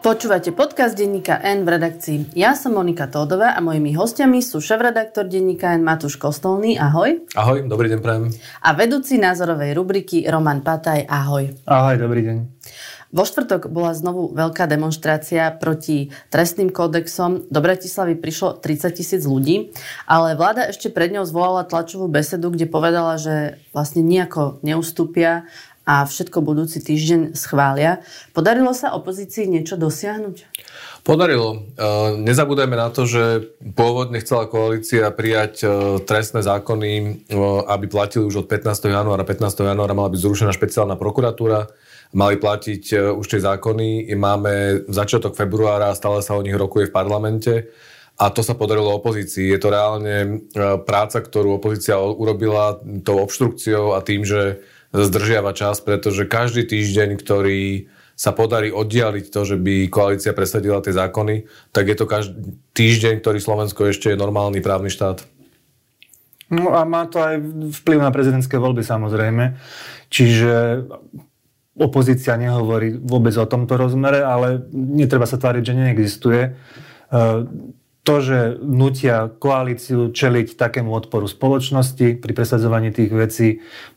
Počúvate podcast denníka N v redakcii. Ja som Monika Tódová a mojimi hostiami sú šéf-redaktor denníka N Matúš Kostolný. Ahoj. Ahoj, dobrý deň prajem. A vedúci názorovej rubriky Roman Pataj. Ahoj. Ahoj, dobrý deň. Vo štvrtok bola znovu veľká demonstrácia proti trestným kódexom. Do Bratislavy prišlo 30 tisíc ľudí, ale vláda ešte pred ňou zvolala tlačovú besedu, kde povedala, že vlastne nejako neustúpia a všetko budúci týždeň schvália. Podarilo sa opozícii niečo dosiahnuť? Podarilo. E, nezabúdajme na to, že pôvodne chcela koalícia prijať e, trestné zákony, e, aby platili už od 15. januára. 15. januára mala byť zrušená špeciálna prokuratúra, mali platiť už tie zákony. Máme začiatok februára, stále sa o nich rokuje v parlamente. A to sa podarilo opozícii. Je to reálne práca, ktorú opozícia urobila tou obštrukciou a tým, že zdržiava čas, pretože každý týždeň, ktorý sa podarí oddialiť to, že by koalícia presadila tie zákony, tak je to každý týždeň, ktorý Slovensko ešte je normálny právny štát. No a má to aj vplyv na prezidentské voľby samozrejme. Čiže opozícia nehovorí vôbec o tomto rozmere, ale netreba sa tváriť, že neexistuje to, že nutia koalíciu čeliť takému odporu spoločnosti pri presadzovaní tých vecí,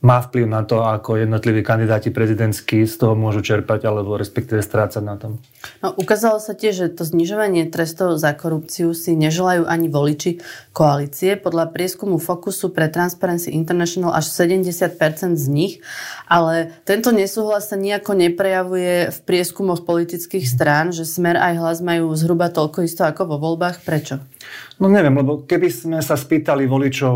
má vplyv na to, ako jednotliví kandidáti prezidentskí z toho môžu čerpať alebo respektíve strácať na tom. No, ukázalo sa tiež, že to znižovanie trestov za korupciu si neželajú ani voliči koalície. Podľa prieskumu Focusu pre Transparency International až 70% z nich, ale tento nesúhlas sa nejako neprejavuje v prieskumoch politických strán, že Smer aj hlas majú zhruba toľko isto ako vo voľbách Prečo? No neviem, lebo keby sme sa spýtali voličov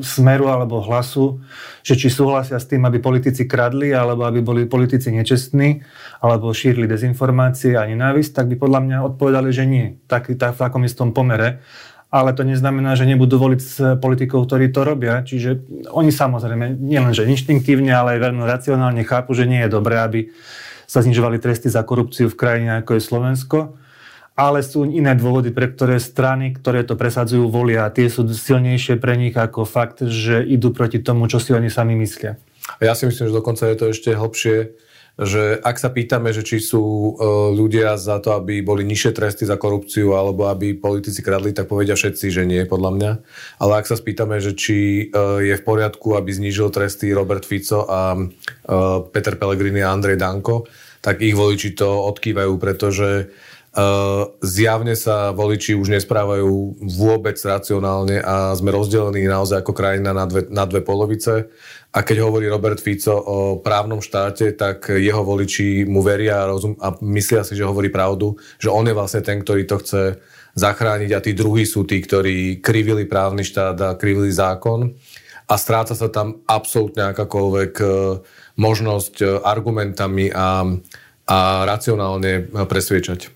Smeru alebo Hlasu, že či súhlasia s tým, aby politici kradli, alebo aby boli politici nečestní, alebo šírili dezinformácie a nenávisť, tak by podľa mňa odpovedali, že nie. Tak, tak, v takom istom pomere. Ale to neznamená, že nebudú voliť s politikov, ktorí to robia. Čiže oni samozrejme nielenže inštinktívne, ale aj veľmi racionálne chápu, že nie je dobré, aby sa znižovali tresty za korupciu v krajine ako je Slovensko ale sú iné dôvody, pre ktoré strany, ktoré to presadzujú, volia. A tie sú silnejšie pre nich ako fakt, že idú proti tomu, čo si oni sami myslia. Ja si myslím, že dokonca je to ešte hlbšie, že ak sa pýtame, že či sú e, ľudia za to, aby boli nižšie tresty za korupciu alebo aby politici kradli, tak povedia všetci, že nie, podľa mňa. Ale ak sa spýtame, že či e, je v poriadku, aby znížil tresty Robert Fico a e, Peter Pellegrini a Andrej Danko, tak ich voliči to odkývajú, pretože zjavne sa voliči už nesprávajú vôbec racionálne a sme rozdelení naozaj ako krajina na dve, na dve polovice. A keď hovorí Robert Fico o právnom štáte, tak jeho voliči mu veria a, rozum, a myslia si, že hovorí pravdu, že on je vlastne ten, ktorý to chce zachrániť a tí druhí sú tí, ktorí krivili právny štát a krivili zákon a stráca sa tam absolútne akákoľvek e, možnosť e, argumentami a, a racionálne presviečať.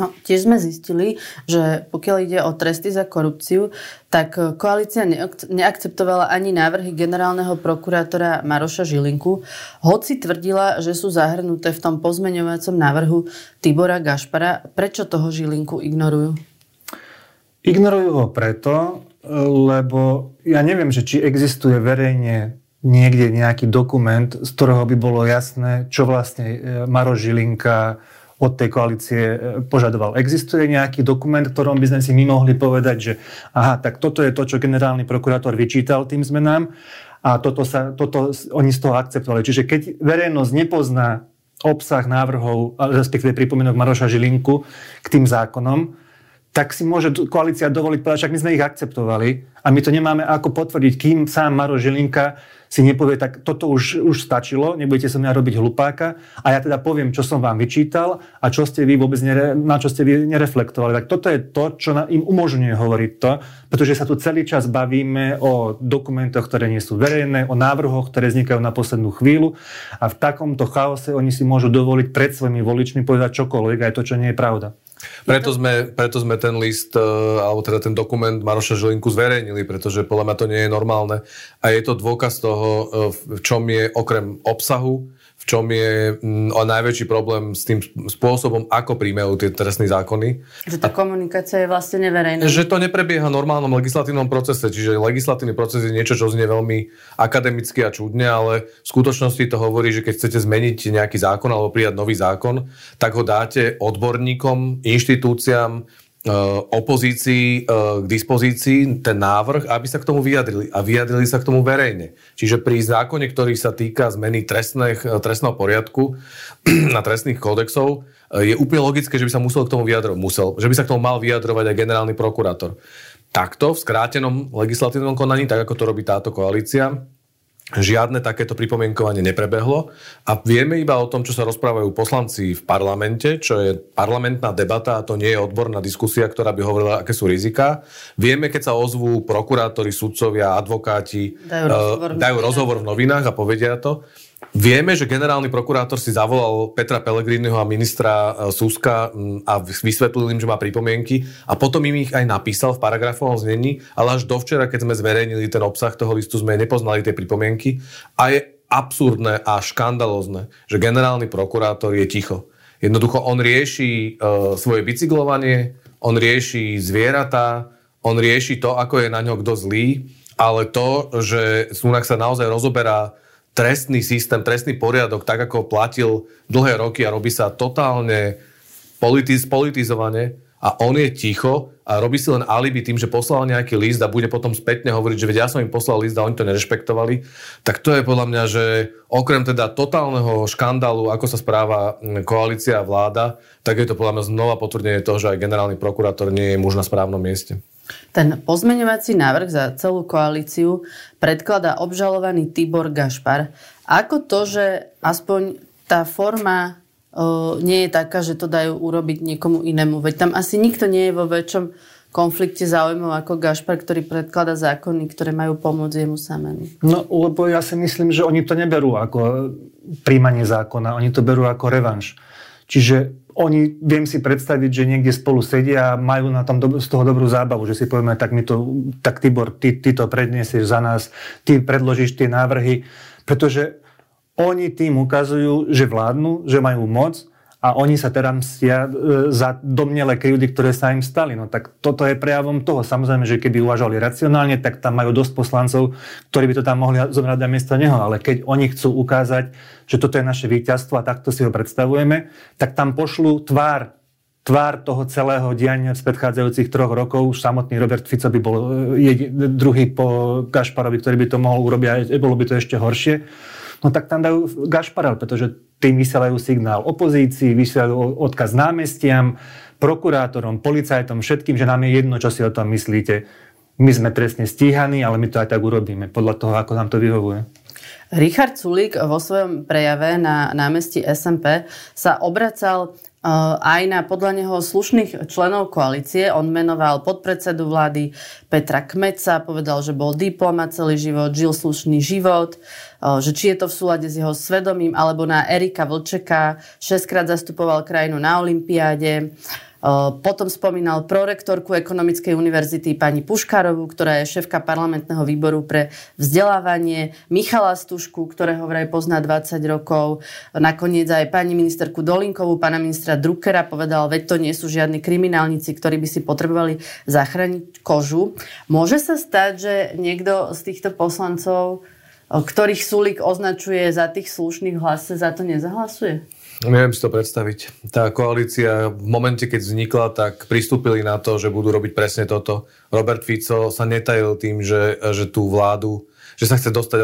No, tiež sme zistili, že pokiaľ ide o tresty za korupciu, tak koalícia neakceptovala ani návrhy generálneho prokurátora Maroša Žilinku, hoci tvrdila, že sú zahrnuté v tom pozmeňovacom návrhu Tibora Gašpara. Prečo toho Žilinku ignorujú? Ignorujú ho preto, lebo ja neviem, že či existuje verejne niekde nejaký dokument, z ktorého by bolo jasné, čo vlastne Maroš Žilinka od tej koalície e, požadoval. Existuje nejaký dokument, ktorom by sme si my mohli povedať, že aha, tak toto je to, čo generálny prokurátor vyčítal tým zmenám a toto, sa, toto oni z toho akceptovali. Čiže keď verejnosť nepozná obsah návrhov, respektíve pripomienok Maroša Žilinku k tým zákonom, tak si môže koalícia dovoliť povedať, však my sme ich akceptovali a my to nemáme ako potvrdiť, kým sám Maroš Žilinka si nepovie, tak toto už, už stačilo, nebudete sa mňa robiť hlupáka a ja teda poviem, čo som vám vyčítal a čo ste vy vôbec nere, na čo ste vy nereflektovali. Tak toto je to, čo im umožňuje hovoriť to, pretože sa tu celý čas bavíme o dokumentoch, ktoré nie sú verejné, o návrhoch, ktoré vznikajú na poslednú chvíľu a v takomto chaose oni si môžu dovoliť pred svojimi voličmi povedať čokoľvek, aj to, čo nie je pravda. Preto sme, preto sme ten list, e, alebo teda ten dokument Maroša Žilinku zverejnili, pretože podľa mňa to nie je normálne. A je to dôkaz toho, e, v čom je okrem obsahu, čom je m, o najväčší problém s tým spôsobom, ako príjmajú tie trestné zákony. Že tá komunikácia je vlastne neverejná. Že to neprebieha v normálnom legislatívnom procese, čiže legislatívny proces je niečo, čo znie veľmi akademicky a čudne, ale v skutočnosti to hovorí, že keď chcete zmeniť nejaký zákon alebo prijať nový zákon, tak ho dáte odborníkom, inštitúciám, opozícii e, k dispozícii ten návrh, aby sa k tomu vyjadrili. A vyjadrili sa k tomu verejne. Čiže pri zákone, ktorý sa týka zmeny trestných, e, trestného poriadku na trestných kódexov, je úplne logické, že by sa musel k tomu vyjadrovať. Musel, že by sa k tomu mal vyjadrovať aj generálny prokurátor. Takto v skrátenom legislatívnom konaní, tak ako to robí táto koalícia, Žiadne takéto pripomienkovanie neprebehlo a vieme iba o tom, čo sa rozprávajú poslanci v parlamente, čo je parlamentná debata a to nie je odborná diskusia, ktorá by hovorila, aké sú rizika. Vieme, keď sa ozvú prokurátori, sudcovia, advokáti, dajú rozhovor, uh, dajú rozhovor v novinách a povedia to. Vieme, že generálny prokurátor si zavolal Petra Pellegriniho a ministra e, Suska a vysvetlil im, že má pripomienky a potom im ich aj napísal v paragrafovom znení, ale až dovčera, keď sme zverejnili ten obsah toho listu, sme nepoznali tie pripomienky a je absurdné a škandalozne, že generálny prokurátor je ticho. Jednoducho on rieši uh, svoje bicyklovanie, on rieši zvieratá, on rieši to, ako je na ňo kto zlý, ale to, že Sunak sa naozaj rozoberá trestný systém, trestný poriadok, tak ako platil dlhé roky a robí sa totálne politiz, politizovane a on je ticho a robí si len alibi tým, že poslal nejaký list a bude potom spätne hovoriť, že veď ja som im poslal list a oni to nerešpektovali, tak to je podľa mňa, že okrem teda totálneho škandálu, ako sa správa koalícia a vláda, tak je to podľa mňa znova potvrdenie toho, že aj generálny prokurátor nie je muž na správnom mieste. Ten pozmeňovací návrh za celú koalíciu predkladá obžalovaný Tibor Gašpar. Ako to, že aspoň tá forma nie je taká, že to dajú urobiť niekomu inému? Veď tam asi nikto nie je vo väčšom konflikte záujmov ako Gašpar, ktorý predklada zákony, ktoré majú pomôcť jemu samému. No, lebo ja si myslím, že oni to neberú ako príjmanie zákona, oni to berú ako revanš. Čiže oni, viem si predstaviť, že niekde spolu sedia a majú na tom do, z toho dobrú zábavu, že si povieme, tak, my to, tak Tibor, ty, ty to predniesieš za nás, ty predložíš tie návrhy, pretože oni tým ukazujú, že vládnu, že majú moc a oni sa teda mstia e, za domnelé krivdy, ktoré sa im stali. No tak toto je prejavom toho. Samozrejme, že keby uvažovali racionálne, tak tam majú dosť poslancov, ktorí by to tam mohli zobrať na miesto neho. Ale keď oni chcú ukázať, že toto je naše víťazstvo a takto si ho predstavujeme, tak tam pošlú tvár tvár toho celého diania z predchádzajúcich troch rokov. Už samotný Robert Fico by bol e, druhý po Gašparovi, ktorý by to mohol urobiť a bolo by to ešte horšie no tak tam dajú Gašparel, pretože tým vysielajú signál opozícii, vysielajú odkaz námestiam, prokurátorom, policajtom, všetkým, že nám je jedno, čo si o tom myslíte. My sme trestne stíhaní, ale my to aj tak urobíme, podľa toho, ako nám to vyhovuje. Richard Sulík vo svojom prejave na námestí SMP sa obracal aj na podľa neho slušných členov koalície. On menoval podpredsedu vlády Petra Kmeca, povedal, že bol diplomat celý život, žil slušný život, že či je to v súlade s jeho svedomím, alebo na Erika Vlčeka, šestkrát zastupoval krajinu na Olympiáde. Potom spomínal prorektorku Ekonomickej univerzity pani Puškárovú, ktorá je šéfka parlamentného výboru pre vzdelávanie, Michala Stušku, ktorého vraj pozná 20 rokov, nakoniec aj pani ministerku Dolinkovú, pána ministra Druckera povedal, veď to nie sú žiadni kriminálnici, ktorí by si potrebovali zachrániť kožu. Môže sa stať, že niekto z týchto poslancov, ktorých Sulik označuje za tých slušných hlase, za to nezahlasuje? Neviem si to predstaviť. Tá koalícia v momente, keď vznikla, tak pristúpili na to, že budú robiť presne toto. Robert Fico sa netajil tým, že, že tú vládu, že sa chce dostať,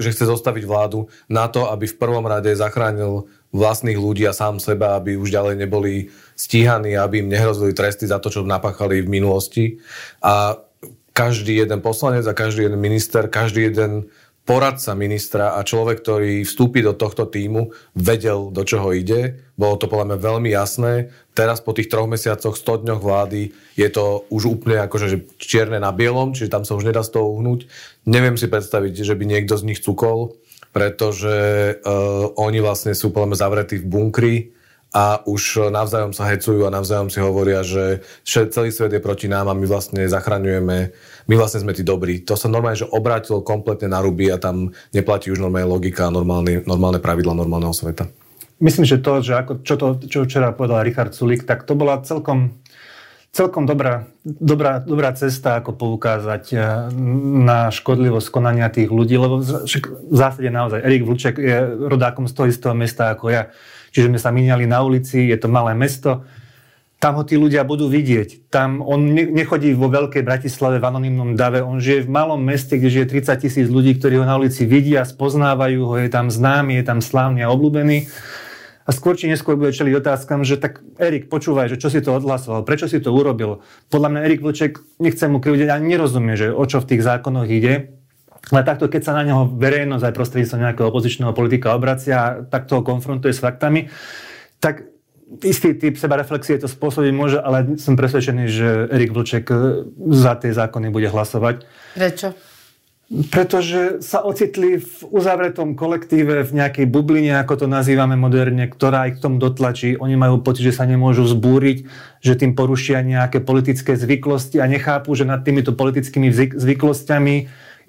že chce zostaviť vládu na to, aby v prvom rade zachránil vlastných ľudí a sám seba, aby už ďalej neboli stíhaní, aby im nehrozili tresty za to, čo napáchali v minulosti. A každý jeden poslanec a každý jeden minister, každý jeden poradca ministra a človek, ktorý vstúpi do tohto týmu, vedel, do čoho ide. Bolo to podľa mňa veľmi jasné. Teraz po tých troch mesiacoch, 100 dňoch vlády je to už úplne akože že čierne na bielom, čiže tam sa už nedá z toho uhnúť. Neviem si predstaviť, že by niekto z nich cukol, pretože uh, oni vlastne sú podľa mňa zavretí v bunkri a už navzájom sa hecujú a navzájom si hovoria, že celý svet je proti nám a my vlastne zachraňujeme, my vlastne sme tí dobrí. To sa normálne, že obrátilo kompletne na ruby a tam neplatí už normálne logika normálne, normálne pravidla normálneho sveta. Myslím, že to, že ako, čo, to, čo včera povedal Richard Sulik, tak to bola celkom celkom dobrá, dobrá, dobrá cesta, ako poukázať eh, na škodlivosť konania tých ľudí, lebo v zásade naozaj Erik Vlček je rodákom z toho istého mesta ako ja. Čiže sme sa miniali na ulici, je to malé mesto, tam ho tí ľudia budú vidieť. Tam on nechodí vo veľkej Bratislave v anonimnom dave, on žije v malom meste, kde žije 30 tisíc ľudí, ktorí ho na ulici vidia, spoznávajú ho, je tam známy, je tam slávny a obľúbený a skôr či neskôr bude čeliť otázkam, že tak Erik, počúvaj, že čo si to odhlasoval, prečo si to urobil. Podľa mňa Erik Vlček, nechcem mu krivdiť, ani nerozumie, že o čo v tých zákonoch ide. Ale takto, keď sa na neho verejnosť aj prostredníctvom nejakého opozičného politika obracia, tak toho konfrontuje s faktami, tak istý typ sebareflexie to spôsobiť môže, ale som presvedčený, že Erik Vlček za tie zákony bude hlasovať. Prečo? Pretože sa ocitli v uzavretom kolektíve, v nejakej bubline, ako to nazývame moderne, ktorá ich k tomu dotlačí. Oni majú pocit, že sa nemôžu zbúriť, že tým porušia nejaké politické zvyklosti a nechápu, že nad týmito politickými zvyklosťami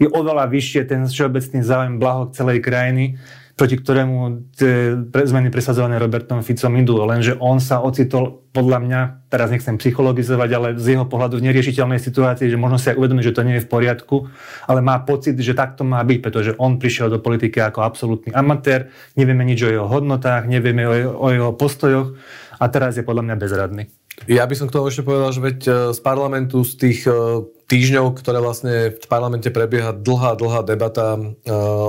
je oveľa vyššie ten všeobecný záujem blaho celej krajiny proti ktorému tie zmeny presadzované Robertom Ficom idú. Lenže on sa ocitol, podľa mňa, teraz nechcem psychologizovať, ale z jeho pohľadu v neriešiteľnej situácii, že možno si aj uvedomí, že to nie je v poriadku, ale má pocit, že takto má byť, pretože on prišiel do politiky ako absolútny amatér, nevieme nič o jeho hodnotách, nevieme o jeho, o jeho postojoch a teraz je podľa mňa bezradný. Ja by som k tomu ešte povedal, že veď e, z parlamentu, z tých e, týždňov, ktoré vlastne v parlamente prebieha dlhá, dlhá debata e,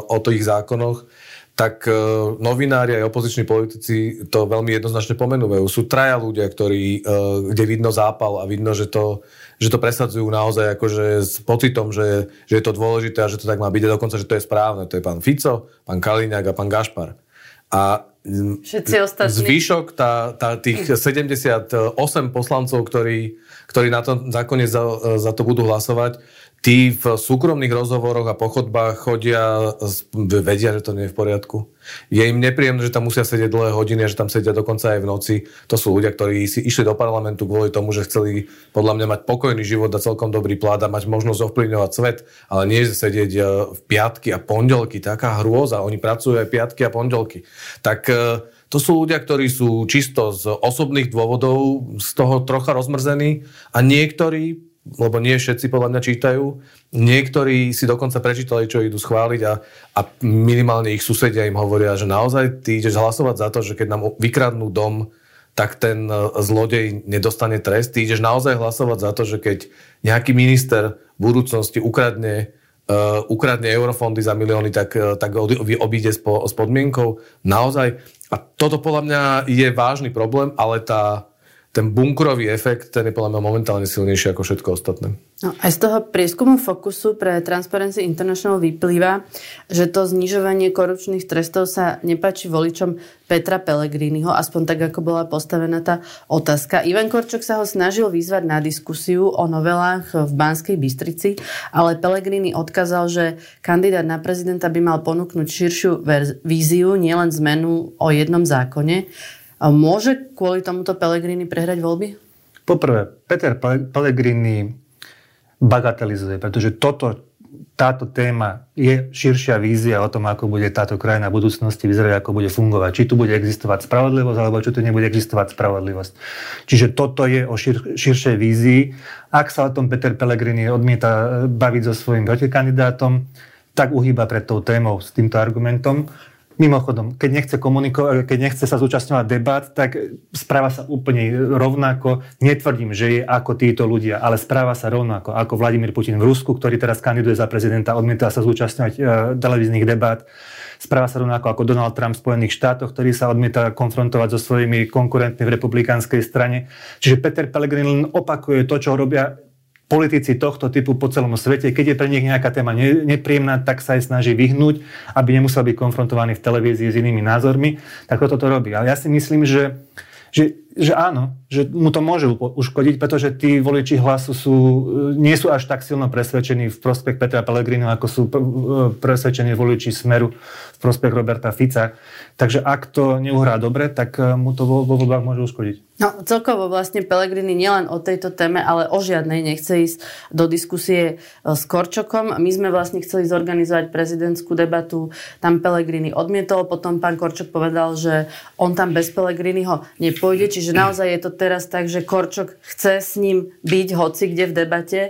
o tých zákonoch, tak uh, novinári aj opoziční politici to veľmi jednoznačne pomenúvajú. Sú traja ľudia, ktorí, uh, kde vidno zápal a vidno, že to, že to presadzujú naozaj akože s pocitom, že, že je to dôležité a že to tak má byť a dokonca, že to je správne. To je pán Fico, pán Kaliňák a pán Gašpar. A Všetci ostatní. Zvyšok, tá, tá, tých 78 poslancov, ktorí, ktorí na tom zákone za, za to budú hlasovať, tí v súkromných rozhovoroch a pochodbách chodia, vedia, že to nie je v poriadku. Je im nepríjemné, že tam musia sedieť dlhé hodiny a že tam sedia dokonca aj v noci. To sú ľudia, ktorí si išli do parlamentu kvôli tomu, že chceli podľa mňa mať pokojný život a celkom dobrý plát a mať možnosť ovplyvňovať svet, ale nie sedieť e, v piatky a pondelky. Taká hrôza. Oni pracujú aj piatky a pondelky. Tak e, to sú ľudia, ktorí sú čisto z osobných dôvodov z toho trocha rozmrzení a niektorí lebo nie všetci podľa mňa čítajú. Niektorí si dokonca prečítali, čo idú schváliť a, a minimálne ich susedia im hovoria, že naozaj ty ideš hlasovať za to, že keď nám vykradnú dom, tak ten e, zlodej nedostane trest. Ty ideš naozaj hlasovať za to, že keď nejaký minister v budúcnosti ukradne, uh, ukradne eurofondy za milióny, tak, uh, tak obíde s, po, s podmienkou. Naozaj. A toto podľa mňa je vážny problém, ale tá, ten bunkrový efekt, ten je podľa mňa momentálne silnejší ako všetko ostatné. No, aj z toho prieskumu Fokusu pre Transparency International vyplýva, že to znižovanie korupčných trestov sa nepáči voličom Petra Pellegriniho, aspoň tak, ako bola postavená tá otázka. Ivan Korčok sa ho snažil vyzvať na diskusiu o novelách v Banskej Bystrici, ale Pellegrini odkázal, že kandidát na prezidenta by mal ponúknuť širšiu víziu, nielen zmenu o jednom zákone. A môže kvôli tomuto Pellegrini prehrať voľby? Poprvé, Peter Pellegrini bagatelizuje, pretože toto, táto téma je širšia vízia o tom, ako bude táto krajina v budúcnosti vyzerať, ako bude fungovať. Či tu bude existovať spravodlivosť, alebo či tu nebude existovať spravodlivosť. Čiže toto je o šir, širšej vízii. Ak sa o tom Peter Pellegrini odmieta baviť so svojím protikandidátom, tak uhýba pred tou témou s týmto argumentom. Mimochodom, keď nechce komunikovať, keď nechce sa zúčastňovať debat, tak správa sa úplne rovnako. Netvrdím, že je ako títo ľudia, ale správa sa rovnako ako Vladimír Putin v Rusku, ktorý teraz kandiduje za prezidenta, odmieta sa zúčastňovať e, televíznych debat. Správa sa rovnako ako Donald Trump v Spojených štátoch, ktorý sa odmieta konfrontovať so svojimi konkurentmi v republikánskej strane. Čiže Peter Pellegrini len opakuje to, čo robia politici tohto typu po celom svete, keď je pre nich nejaká téma nepríjemná, tak sa aj snaží vyhnúť, aby nemusel byť konfrontovaný v televízii s inými názormi, tak toto to robí. Ale ja si myslím, že, že že áno, že mu to môže uškodiť, pretože tí voliči hlasu sú, nie sú až tak silno presvedčení v prospech Petra Pellegrino, ako sú presvedčení voliči Smeru v prospech Roberta Fica. Takže ak to neuhrá dobre, tak e, mu to vo, vo voľbách môže uškodiť. No, celkovo vlastne Pellegrini nielen o tejto téme, ale o žiadnej nechce ísť do diskusie e, s Korčokom. My sme vlastne chceli zorganizovať prezidentskú debatu, tam Pellegrini odmietol, potom pán Korčok povedal, že on tam bez Pellegriniho nepôjde, čiže naozaj je to teraz tak, že Korčok chce s ním byť hoci kde v debate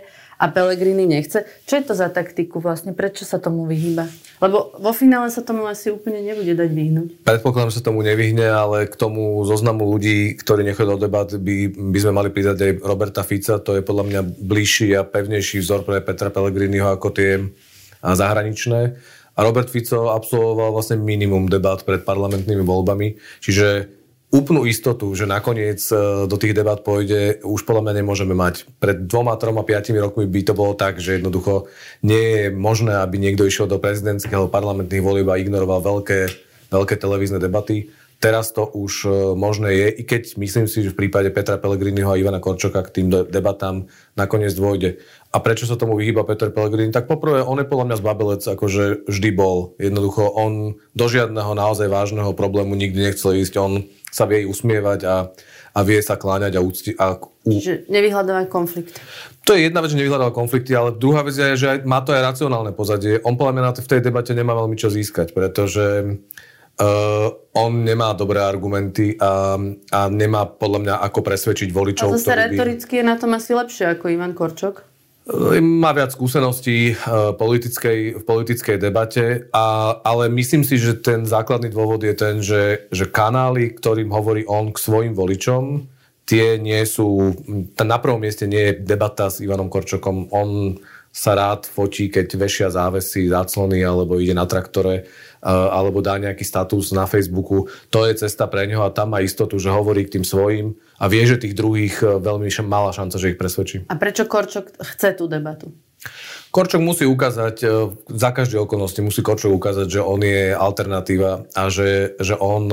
a Pellegrini nechce. Čo je to za taktiku vlastne? Prečo sa tomu vyhýba? Lebo vo finále sa tomu asi úplne nebude dať vyhnúť. Predpokladám, že sa tomu nevyhne, ale k tomu zoznamu ľudí, ktorí nechodia do debat, by, by sme mali pridať aj Roberta Fica. To je podľa mňa bližší a pevnejší vzor pre Petra Pellegriniho ako tie zahraničné. A Robert Fico absolvoval vlastne minimum debat pred parlamentnými voľbami, čiže úplnú istotu, že nakoniec e, do tých debat pôjde, už podľa mňa nemôžeme mať. Pred dvoma, troma, piatimi rokmi by to bolo tak, že jednoducho nie je možné, aby niekto išiel do prezidentského parlamentných volieb a ignoroval veľké, veľké televízne debaty. Teraz to už e, možné je, i keď myslím si, že v prípade Petra Pellegriniho a Ivana Korčoka k tým debatám nakoniec dôjde. A prečo sa tomu vyhýba Peter Pellegrini? Tak poprvé, on je podľa mňa zbabelec, akože vždy bol. Jednoducho, on do žiadneho naozaj vážneho problému nikdy nechcel ísť. On sa vie usmievať a, a vie sa kláňať a úcti. A, u... Čiže nevyhľadávať konflikt. To je jedna vec, že nevyhľadával konflikty, ale druhá vec je, že má to aj racionálne pozadie. On podľa mňa v tej debate nemá veľmi čo získať, pretože Uh, on nemá dobré argumenty a, a nemá podľa mňa ako presvedčiť voličov. A zase retoricky by... je na tom asi lepšie ako Ivan Korčok? Má viac skúseností eh, politickej, v politickej debate, a, ale myslím si, že ten základný dôvod je ten, že, že kanály, ktorým hovorí on k svojim voličom, tie nie sú, na prvom mieste nie je debata s Ivanom Korčokom. On sa rád fotí, keď vešia závesy, záclony alebo ide na traktore alebo dá nejaký status na Facebooku, to je cesta pre neho a tam má istotu, že hovorí k tým svojim a vie, že tých druhých e, veľmi malá šanca, že ich presvedčí. A prečo Korčok chce tú debatu? Korčok musí ukázať, e, za každé okolnosti musí Korčok ukázať, že on je alternatíva a že, že on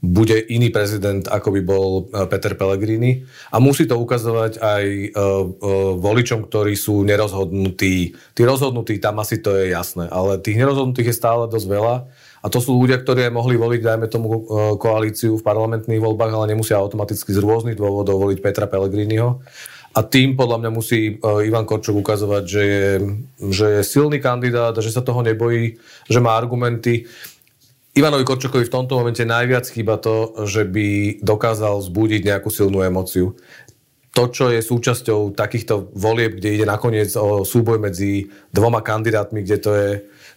bude iný prezident, ako by bol e, Peter Pellegrini. A musí to ukazovať aj e, e, voličom, ktorí sú nerozhodnutí. Tí rozhodnutí, tam asi to je jasné, ale tých nerozhodnutých je stále dosť veľa. A to sú ľudia, ktorí mohli voliť, dajme tomu, koalíciu v parlamentných voľbách, ale nemusia automaticky z rôznych dôvodov voliť Petra Pellegriniho. A tým podľa mňa musí Ivan Korčok ukazovať, že je, že je silný kandidát, že sa toho nebojí, že má argumenty. Ivanovi Korčokovi v tomto momente najviac chýba to, že by dokázal vzbudiť nejakú silnú emociu. To, čo je súčasťou takýchto volieb, kde ide nakoniec o súboj medzi dvoma kandidátmi, kde to je,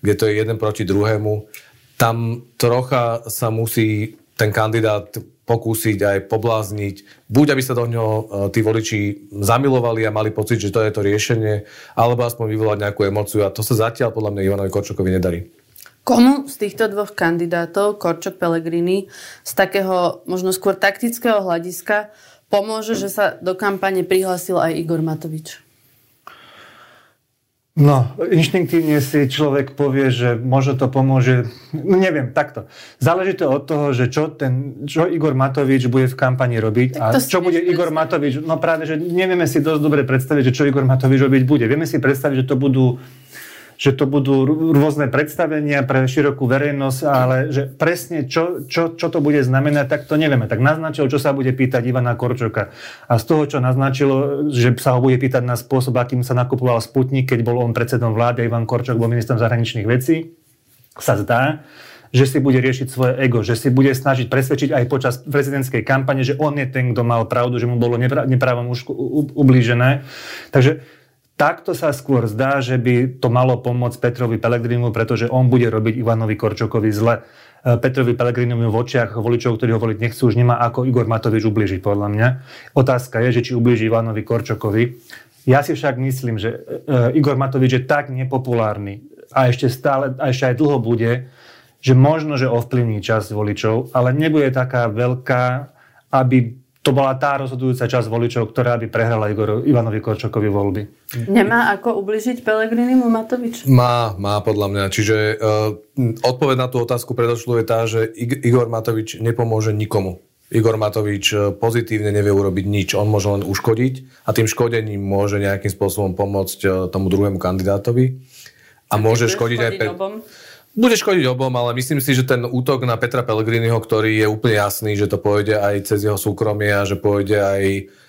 kde to je jeden proti druhému, tam trocha sa musí ten kandidát pokúsiť aj poblázniť. Buď aby sa do ňoho e, tí voliči zamilovali a mali pocit, že to je to riešenie, alebo aspoň vyvolať nejakú emociu. A to sa zatiaľ podľa mňa Ivanovi Korčokovi nedarí. Komu z týchto dvoch kandidátov, Korčok Pellegrini, z takého možno skôr taktického hľadiska pomôže, že sa do kampane prihlásil aj Igor Matovič? No, inštinktívne si človek povie, že možno to pomôže, no neviem, takto. Záleží to od toho, že čo, ten, čo Igor Matovič bude v kampani robiť a čo bude Igor Matovič, no práve, že nevieme si dosť dobre predstaviť, že čo Igor Matovič robiť bude. Vieme si predstaviť, že to budú že to budú rôzne predstavenia pre širokú verejnosť, ale že presne čo, čo, čo to bude znamenať, tak to nevieme. Tak naznačil, čo sa bude pýtať Ivana Korčoka. A z toho, čo naznačilo, že sa ho bude pýtať na spôsob, akým sa nakupoval Sputnik, keď bol on predsedom vlády a Ivan Korčok bol ministrom zahraničných vecí, sa zdá, že si bude riešiť svoje ego, že si bude snažiť presvedčiť aj počas prezidentskej kampane, že on je ten, kto mal pravdu, že mu bolo neprávom už ublížené. Takže Takto sa skôr zdá, že by to malo pomôcť Petrovi Pelegrinu, pretože on bude robiť Ivanovi Korčokovi zle. E, Petrovi Pelegrinovi v očiach voličov, ktorí ho voliť nechcú, už nemá ako Igor Matovič ubližiť, podľa mňa. Otázka je, že či ubliží Ivanovi Korčokovi. Ja si však myslím, že e, Igor Matovič je tak nepopulárny a ešte stále, a ešte aj dlho bude, že možno, že ovplyvní časť voličov, ale nebude taká veľká, aby to bola tá rozhodujúca časť voličov, ktorá by prehrala Igor, Ivanovi Korčokovi voľby. Nemá ako ubližiť Pelegrinimu Matovič? Má, má podľa mňa. Čiže uh, odpoveď na tú otázku predošlú je tá, že Igor Matovič nepomôže nikomu. Igor Matovič pozitívne nevie urobiť nič. On môže len uškodiť a tým škodením môže nejakým spôsobom pomôcť tomu druhému kandidátovi. A môže škodiť aj... Pe- bude škodiť obom, ale myslím si, že ten útok na Petra Pellegriniho, ktorý je úplne jasný, že to pôjde aj cez jeho súkromie a že pôjde aj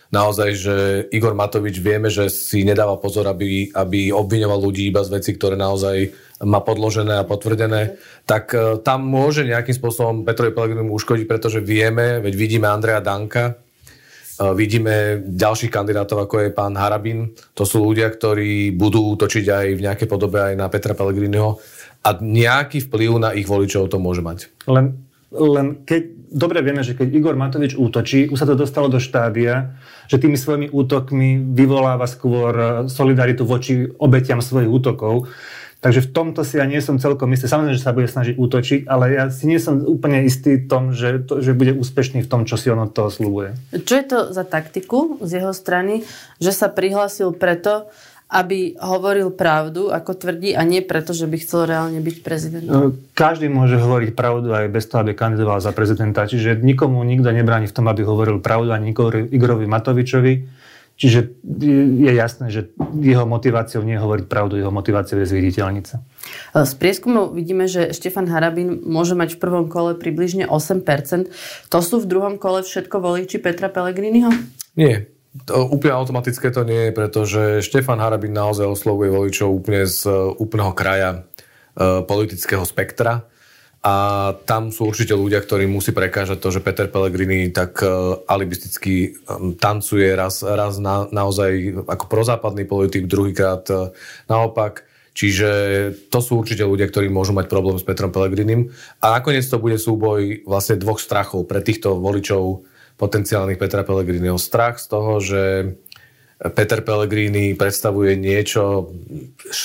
naozaj, že Igor Matovič vieme, že si nedáva pozor, aby, aby obviňoval ľudí iba z veci, ktoré naozaj má podložené a potvrdené, tak uh, tam môže nejakým spôsobom Petrovi Pellegrinimu uškodiť, pretože vieme, veď vidíme Andreja Danka, uh, vidíme ďalších kandidátov, ako je pán Harabin. To sú ľudia, ktorí budú útočiť aj v nejakej podobe aj na Petra Pellegriniho a nejaký vplyv na ich voličov to môže mať. Len, len keď, dobre vieme, že keď Igor Matovič útočí, už sa to dostalo do štádia, že tými svojimi útokmi vyvoláva skôr solidaritu voči obetiam svojich útokov. Takže v tomto si ja nie som celkom istý. Samozrejme, že sa bude snažiť útočiť, ale ja si nie som úplne istý v tom, že, to, že bude úspešný v tom, čo si on od toho slúbuje. Čo je to za taktiku z jeho strany, že sa prihlásil preto, aby hovoril pravdu, ako tvrdí, a nie preto, že by chcel reálne byť prezidentom? No, každý môže hovoriť pravdu aj bez toho, aby kandidoval za prezidenta. Čiže nikomu nikto nebráni v tom, aby hovoril pravdu ani Igorovi Matovičovi. Čiže je jasné, že jeho motiváciou nie je hovoriť pravdu, jeho motiváciou je zviditeľniť sa. Z prieskumov vidíme, že Štefan Harabin môže mať v prvom kole približne 8%. To sú v druhom kole všetko voliči Petra Pellegriniho? Nie, to úplne automatické to nie je, pretože Štefan Harabin naozaj oslovuje voličov úplne z e, úplného kraja e, politického spektra. A tam sú určite ľudia, ktorí musí prekážať to, že Peter Pellegrini tak e, alibisticky tancuje raz, raz na, naozaj ako prozápadný politik, druhýkrát naopak. Čiže to sú určite ľudia, ktorí môžu mať problém s Petrom Pellegrinim. A nakoniec to bude súboj vlastne dvoch strachov pre týchto voličov potenciálnych Petra Pellegriniho. Strach z toho, že Peter Pellegrini predstavuje niečo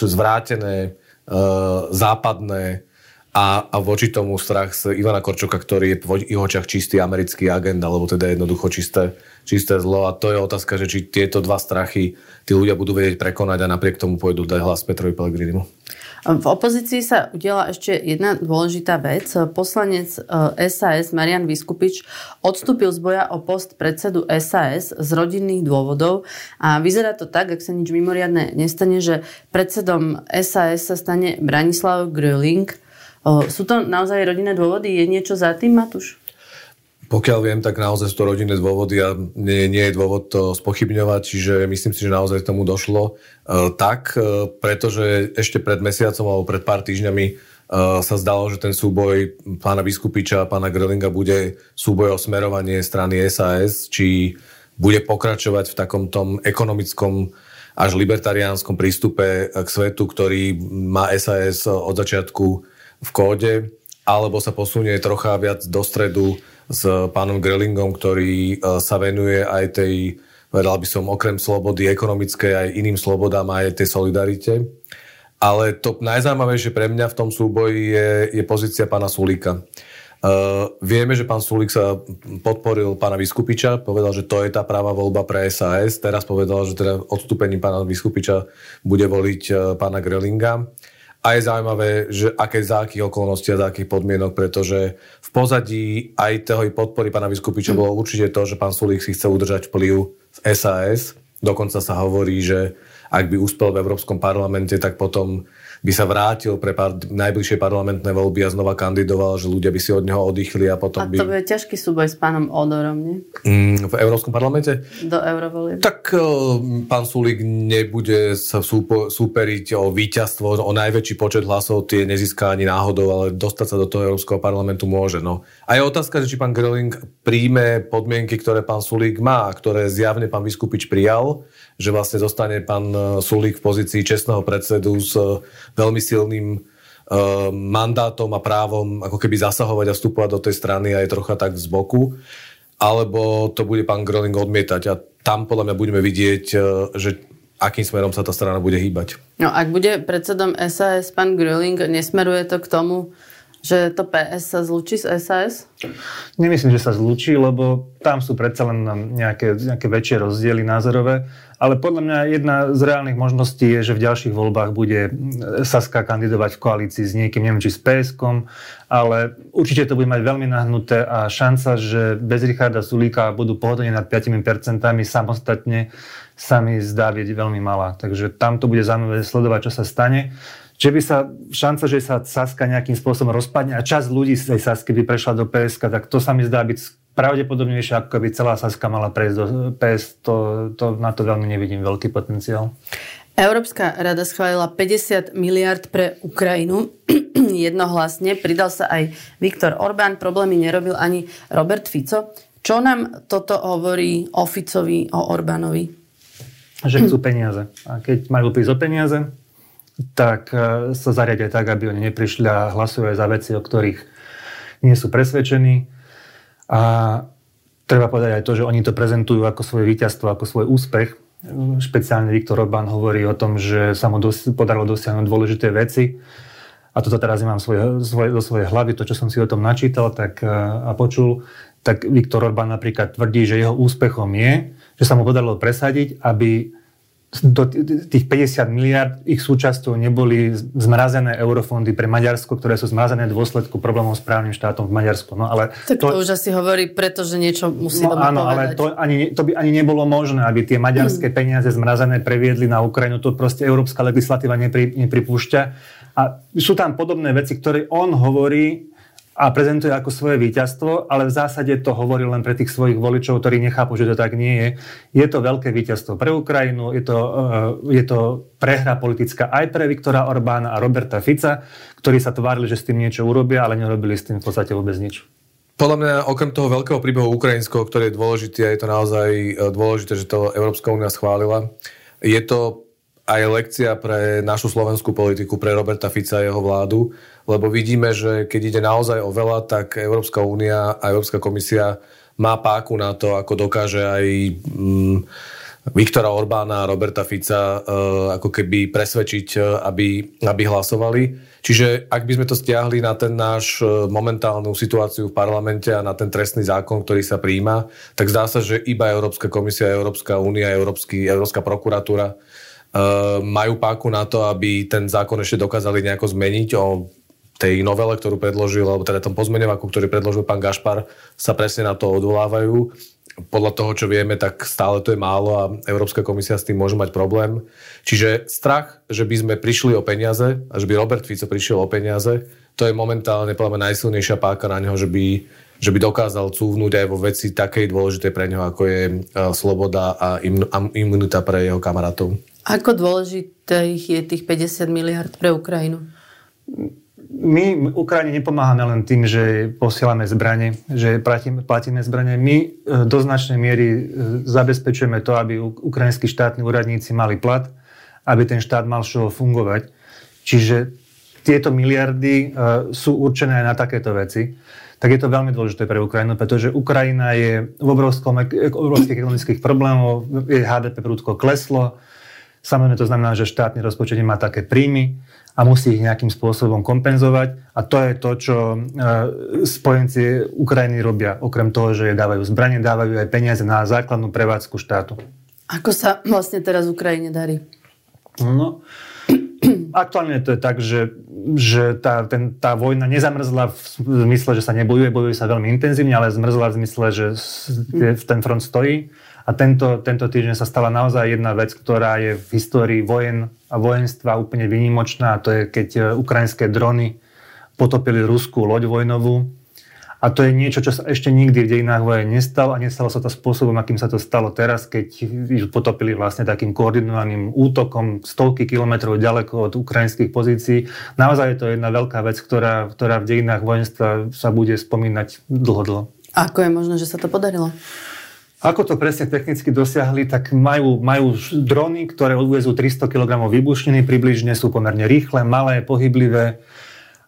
zvrátené, e, západné a, a voči tomu strach z Ivana Korčoka, ktorý je v jeho očiach čistý americký agent, alebo teda jednoducho čisté, čisté zlo. A to je otázka, že či tieto dva strachy tí ľudia budú vedieť prekonať a napriek tomu pôjdu dať hlas Petrovi Pellegrinimu. V opozícii sa udiela ešte jedna dôležitá vec. Poslanec SAS e, Marian Vyskupič odstúpil z boja o post predsedu SAS z rodinných dôvodov a vyzerá to tak, ak sa nič mimoriadne nestane, že predsedom SAS sa stane Branislav Gröling. Sú to naozaj rodinné dôvody? Je niečo za tým, Matúš? Pokiaľ viem, tak naozaj sú to rodinné dôvody a nie, nie je dôvod to spochybňovať, čiže myslím si, že naozaj k tomu došlo uh, tak, uh, pretože ešte pred mesiacom alebo pred pár týždňami uh, sa zdalo, že ten súboj pána Biskupiča a pána Grölinga bude súboj o smerovanie strany SAS, či bude pokračovať v takom tom ekonomickom až libertariánskom prístupe k svetu, ktorý má SAS od začiatku v kóde, alebo sa posunie trocha viac do stredu s pánom Grellingom, ktorý e, sa venuje aj tej, povedal by som, okrem slobody ekonomickej aj iným slobodám aj tej solidarite. Ale to najzaujímavejšie pre mňa v tom súboji je, je pozícia pána Sulíka. Uh, vieme, že pán Sulik sa podporil pána Vyskupiča, povedal, že to je tá práva voľba pre SAS. Teraz povedal, že teda odstúpením pána Vyskupiča bude voliť uh, pána Grelinga. A je zaujímavé, že aké, za akých okolností a za akých podmienok, pretože v pozadí aj toho podpory pána Vyskupiča bolo určite to, že pán Sulík si chce udržať vplyv z SAS. Dokonca sa hovorí, že ak by uspel v Európskom parlamente, tak potom by sa vrátil pre par- najbližšie parlamentné voľby a znova kandidoval, že ľudia by si od neho oddychli a potom a to by... bude ťažký súboj s pánom Odorom, nie? Mm, v Európskom parlamente? Do eurovolieb. Tak uh, pán Sulík nebude sa súpo- súperiť o víťazstvo, o najväčší počet hlasov, tie nezíska ani náhodou, ale dostať sa do toho Európskeho parlamentu môže. No. A je otázka, že či pán Gröling príjme podmienky, ktoré pán Sulík má, ktoré zjavne pán Vyskupič prijal, že vlastne zostane pán e, Sulík v pozícii čestného predsedu s veľmi silným e, mandátom a právom ako keby zasahovať a vstupovať do tej strany aj trocha tak z boku, alebo to bude pán Gröling odmietať a tam podľa mňa budeme vidieť, že akým smerom sa tá strana bude hýbať. No ak bude predsedom SAS pán Gröling, nesmeruje to k tomu, Že to PS sa zlučí s SAS? Nemyslím, že sa zlučí, lebo tam sú predsa len nejaké, nejaké väčšie rozdiely názorové. Ale podľa mňa jedna z reálnych možností je, že v ďalších voľbách bude Saska kandidovať v koalícii s niekým, neviem či s PSK, ale určite to bude mať veľmi nahnuté a šanca, že bez Richarda Sulíka budú pohodlne nad 5% samostatne sa mi zdá byť veľmi malá. Takže tam to bude zaujímavé sledovať, čo sa stane. Že by sa, šanca, že sa Saska nejakým spôsobom rozpadne a časť ľudí z tej Sasky by prešla do PSK, tak to sa mi zdá byť pravdepodobnejšie, ako keby celá Saska mala prejsť do PS. To, to, na to veľmi nevidím veľký potenciál. Európska rada schválila 50 miliard pre Ukrajinu jednohlasne. Pridal sa aj Viktor Orbán. Problémy nerobil ani Robert Fico. Čo nám toto hovorí o Ficovi, o Orbánovi? Že chcú peniaze. A keď majú prísť o peniaze, tak e, sa zariadia tak, aby oni neprišli a hlasujú aj za veci, o ktorých nie sú presvedčení. A treba povedať aj to, že oni to prezentujú ako svoje víťazstvo, ako svoj úspech. Špeciálne Viktor Orbán hovorí o tom, že sa mu dos- podarilo dosiahnuť dôležité veci. A toto teraz nemám svoje, svoje, do svojej hlavy, to, čo som si o tom načítal tak, e, a počul, tak Viktor Orbán napríklad tvrdí, že jeho úspechom je, že sa mu podarilo presadiť, aby do tých 50 miliard ich súčasťou neboli zmrazené eurofondy pre Maďarsko, ktoré sú zmrazené v dôsledku problémov s právnym štátom v Maďarsku. No, ale tak to, to už asi hovorí, pretože niečo musí no, áno, povedať. ale to, ani, to by ani nebolo možné, aby tie maďarské hmm. peniaze zmrazené previedli na Ukrajinu. To proste európska legislatíva nepri, nepripúšťa. A sú tam podobné veci, ktoré on hovorí, a prezentuje ako svoje víťazstvo, ale v zásade to hovorí len pre tých svojich voličov, ktorí nechápu, že to tak nie je. Je to veľké víťazstvo pre Ukrajinu, je to, uh, je to prehra politická aj pre Viktora Orbána a Roberta Fica, ktorí sa tvárili, že s tým niečo urobia, ale nerobili s tým v podstate vôbec nič. Podľa mňa, okrem toho veľkého príbehu ukrajinského, ktorý je dôležitý a je to naozaj e, dôležité, že to Európska únia schválila, je to aj lekcia pre našu slovenskú politiku, pre Roberta Fica a jeho vládu, lebo vidíme, že keď ide naozaj o veľa, tak Európska únia a Európska komisia má páku na to, ako dokáže aj mm, Viktora Orbána a Roberta Fica uh, ako keby presvedčiť, uh, aby, aby hlasovali. Čiže ak by sme to stiahli na ten náš uh, momentálnu situáciu v parlamente a na ten trestný zákon, ktorý sa príjma, tak zdá sa, že iba Európska komisia, Európska únia, Európsky, Európska prokuratúra majú páku na to, aby ten zákon ešte dokázali nejako zmeniť o tej novele, ktorú predložil, alebo teda tom pozmeňovaku, ktorý predložil pán Gašpar, sa presne na to odvolávajú. Podľa toho, čo vieme, tak stále to je málo a Európska komisia s tým môže mať problém. Čiže strach, že by sme prišli o peniaze a že by Robert Fico prišiel o peniaze, to je momentálne podľa najsilnejšia páka na neho, že by, že by dokázal cúvnuť aj vo veci takej dôležitej pre neho, ako je e, sloboda a imunita pre jeho kamarátov. Ako dôležité je tých 50 miliard pre Ukrajinu? My Ukrajine nepomáhame len tým, že posielame zbranie, že platíme, platíme zbranie. My e, do značnej miery e, zabezpečujeme to, aby ukrajinskí štátni úradníci mali plat, aby ten štát mal čo fungovať. Čiže tieto miliardy e, sú určené aj na takéto veci. Tak je to veľmi dôležité pre Ukrajinu, pretože Ukrajina je v obrovskom, obrovských ekonomických problémov, jej HDP prúdko kleslo. Samozrejme to znamená, že štátny rozpočet nemá také príjmy a musí ich nejakým spôsobom kompenzovať. A to je to, čo e, spojenci Ukrajiny robia. Okrem toho, že dávajú zbranie, dávajú aj peniaze na základnú prevádzku štátu. Ako sa vlastne teraz Ukrajine darí? No, aktuálne to je tak, že, že tá, ten, tá vojna nezamrzla v zmysle, že sa nebojuje, bojuje sa veľmi intenzívne, ale zmrzla v zmysle, že ten front stojí. A tento, tento týždeň sa stala naozaj jedna vec, ktorá je v histórii vojen a vojenstva úplne vynimočná. A to je, keď e, ukrajinské drony potopili ruskú loď vojnovú. A to je niečo, čo sa ešte nikdy v dejinách vojen nestalo a nestalo sa to spôsobom, akým sa to stalo teraz, keď ju potopili vlastne takým koordinovaným útokom stovky kilometrov ďaleko od ukrajinských pozícií. Naozaj je to jedna veľká vec, ktorá, ktorá v dejinách vojenstva sa bude spomínať dlho, dlho. Ako je možné, že sa to podarilo? Ako to presne technicky dosiahli, tak majú, majú drony, ktoré odvezú 300 kg výbušniny, približne sú pomerne rýchle, malé, pohyblivé.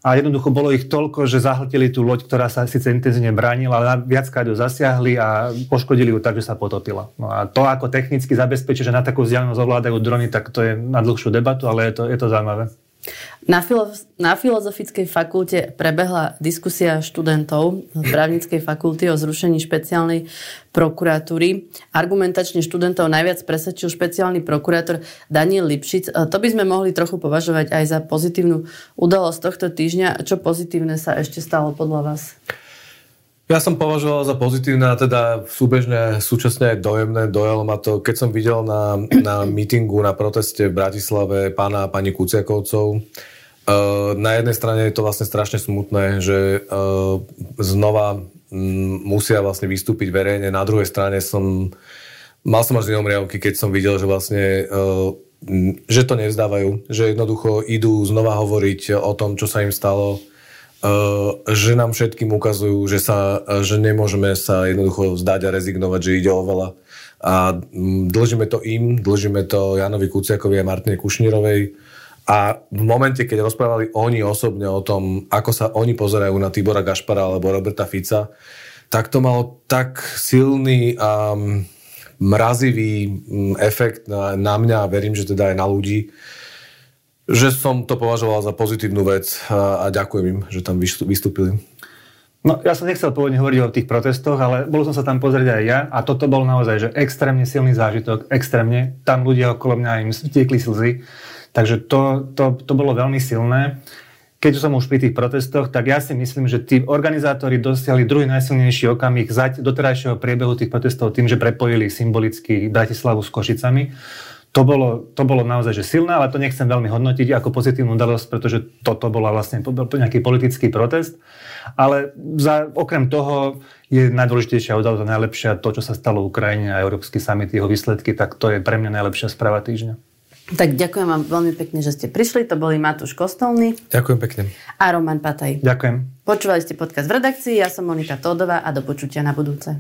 A jednoducho bolo ich toľko, že zahltili tú loď, ktorá sa síce intenzívne bránila, ale viackrát ju zasiahli a poškodili ju tak, že sa potopila. No a to, ako technicky zabezpečí, že na takú vzdialenosť ovládajú drony, tak to je na dlhšiu debatu, ale je to, je to zaujímavé. Na, filo- na Filozofickej fakulte prebehla diskusia študentov právnickej fakulty o zrušení špeciálnej prokuratúry. Argumentačne študentov najviac presvedčil špeciálny prokurátor Daniel Lipšic. To by sme mohli trochu považovať aj za pozitívnu udalosť tohto týždňa. Čo pozitívne sa ešte stalo podľa vás? Ja som považoval za pozitívne a teda súbežne súčasne aj dojemné. Dojalo ma to, keď som videl na, na mítingu, na proteste v Bratislave pána a pani Kuciakovcov. Uh, na jednej strane je to vlastne strašne smutné, že uh, znova um, musia vlastne vystúpiť verejne. Na druhej strane som mal som až riavky, keď som videl, že vlastne uh, že to nevzdávajú, že jednoducho idú znova hovoriť o tom, čo sa im stalo, Eh, že nám všetkým ukazujú, že, sa, že nemôžeme sa jednoducho zdať a rezignovať, že ide o veľa. A mm, dlžíme to im, dlžíme to Janovi Kuciakovi a Martine Kušnírovej. A v momente, keď rozprávali oni osobne o tom, ako sa oni pozerajú na Tibora Gašpara alebo Roberta Fica, tak to malo tak silný a mm, mrazivý mm, efekt na, na mňa a verím, že teda aj na ľudí, že som to považoval za pozitívnu vec a, a ďakujem im, že tam vystúpili. No, ja som nechcel pôvodne hovoriť o tých protestoch, ale bol som sa tam pozrieť aj ja a toto bol naozaj že extrémne silný zážitok, extrémne. Tam ľudia okolo mňa im tiekli slzy, takže to, to, to bolo veľmi silné. Keď som už pri tých protestoch, tak ja si myslím, že tí organizátori dosiahli druhý najsilnejší okamih zať doterajšieho priebehu tých protestov tým, že prepojili symbolicky Bratislavu s Košicami to bolo, to bolo naozaj že silné, ale to nechcem veľmi hodnotiť ako pozitívnu udalosť, pretože toto bola vlastne nejaký politický protest. Ale za, okrem toho je najdôležitejšia udalosť a najlepšia to, čo sa stalo v Ukrajine a Európsky summit, jeho výsledky, tak to je pre mňa najlepšia správa týždňa. Tak ďakujem vám veľmi pekne, že ste prišli. To boli Matúš Kostolný. Ďakujem pekne. A Roman Pataj. Ďakujem. Počúvali ste podcast v redakcii, ja som Monika Tódová a do počutia na budúce.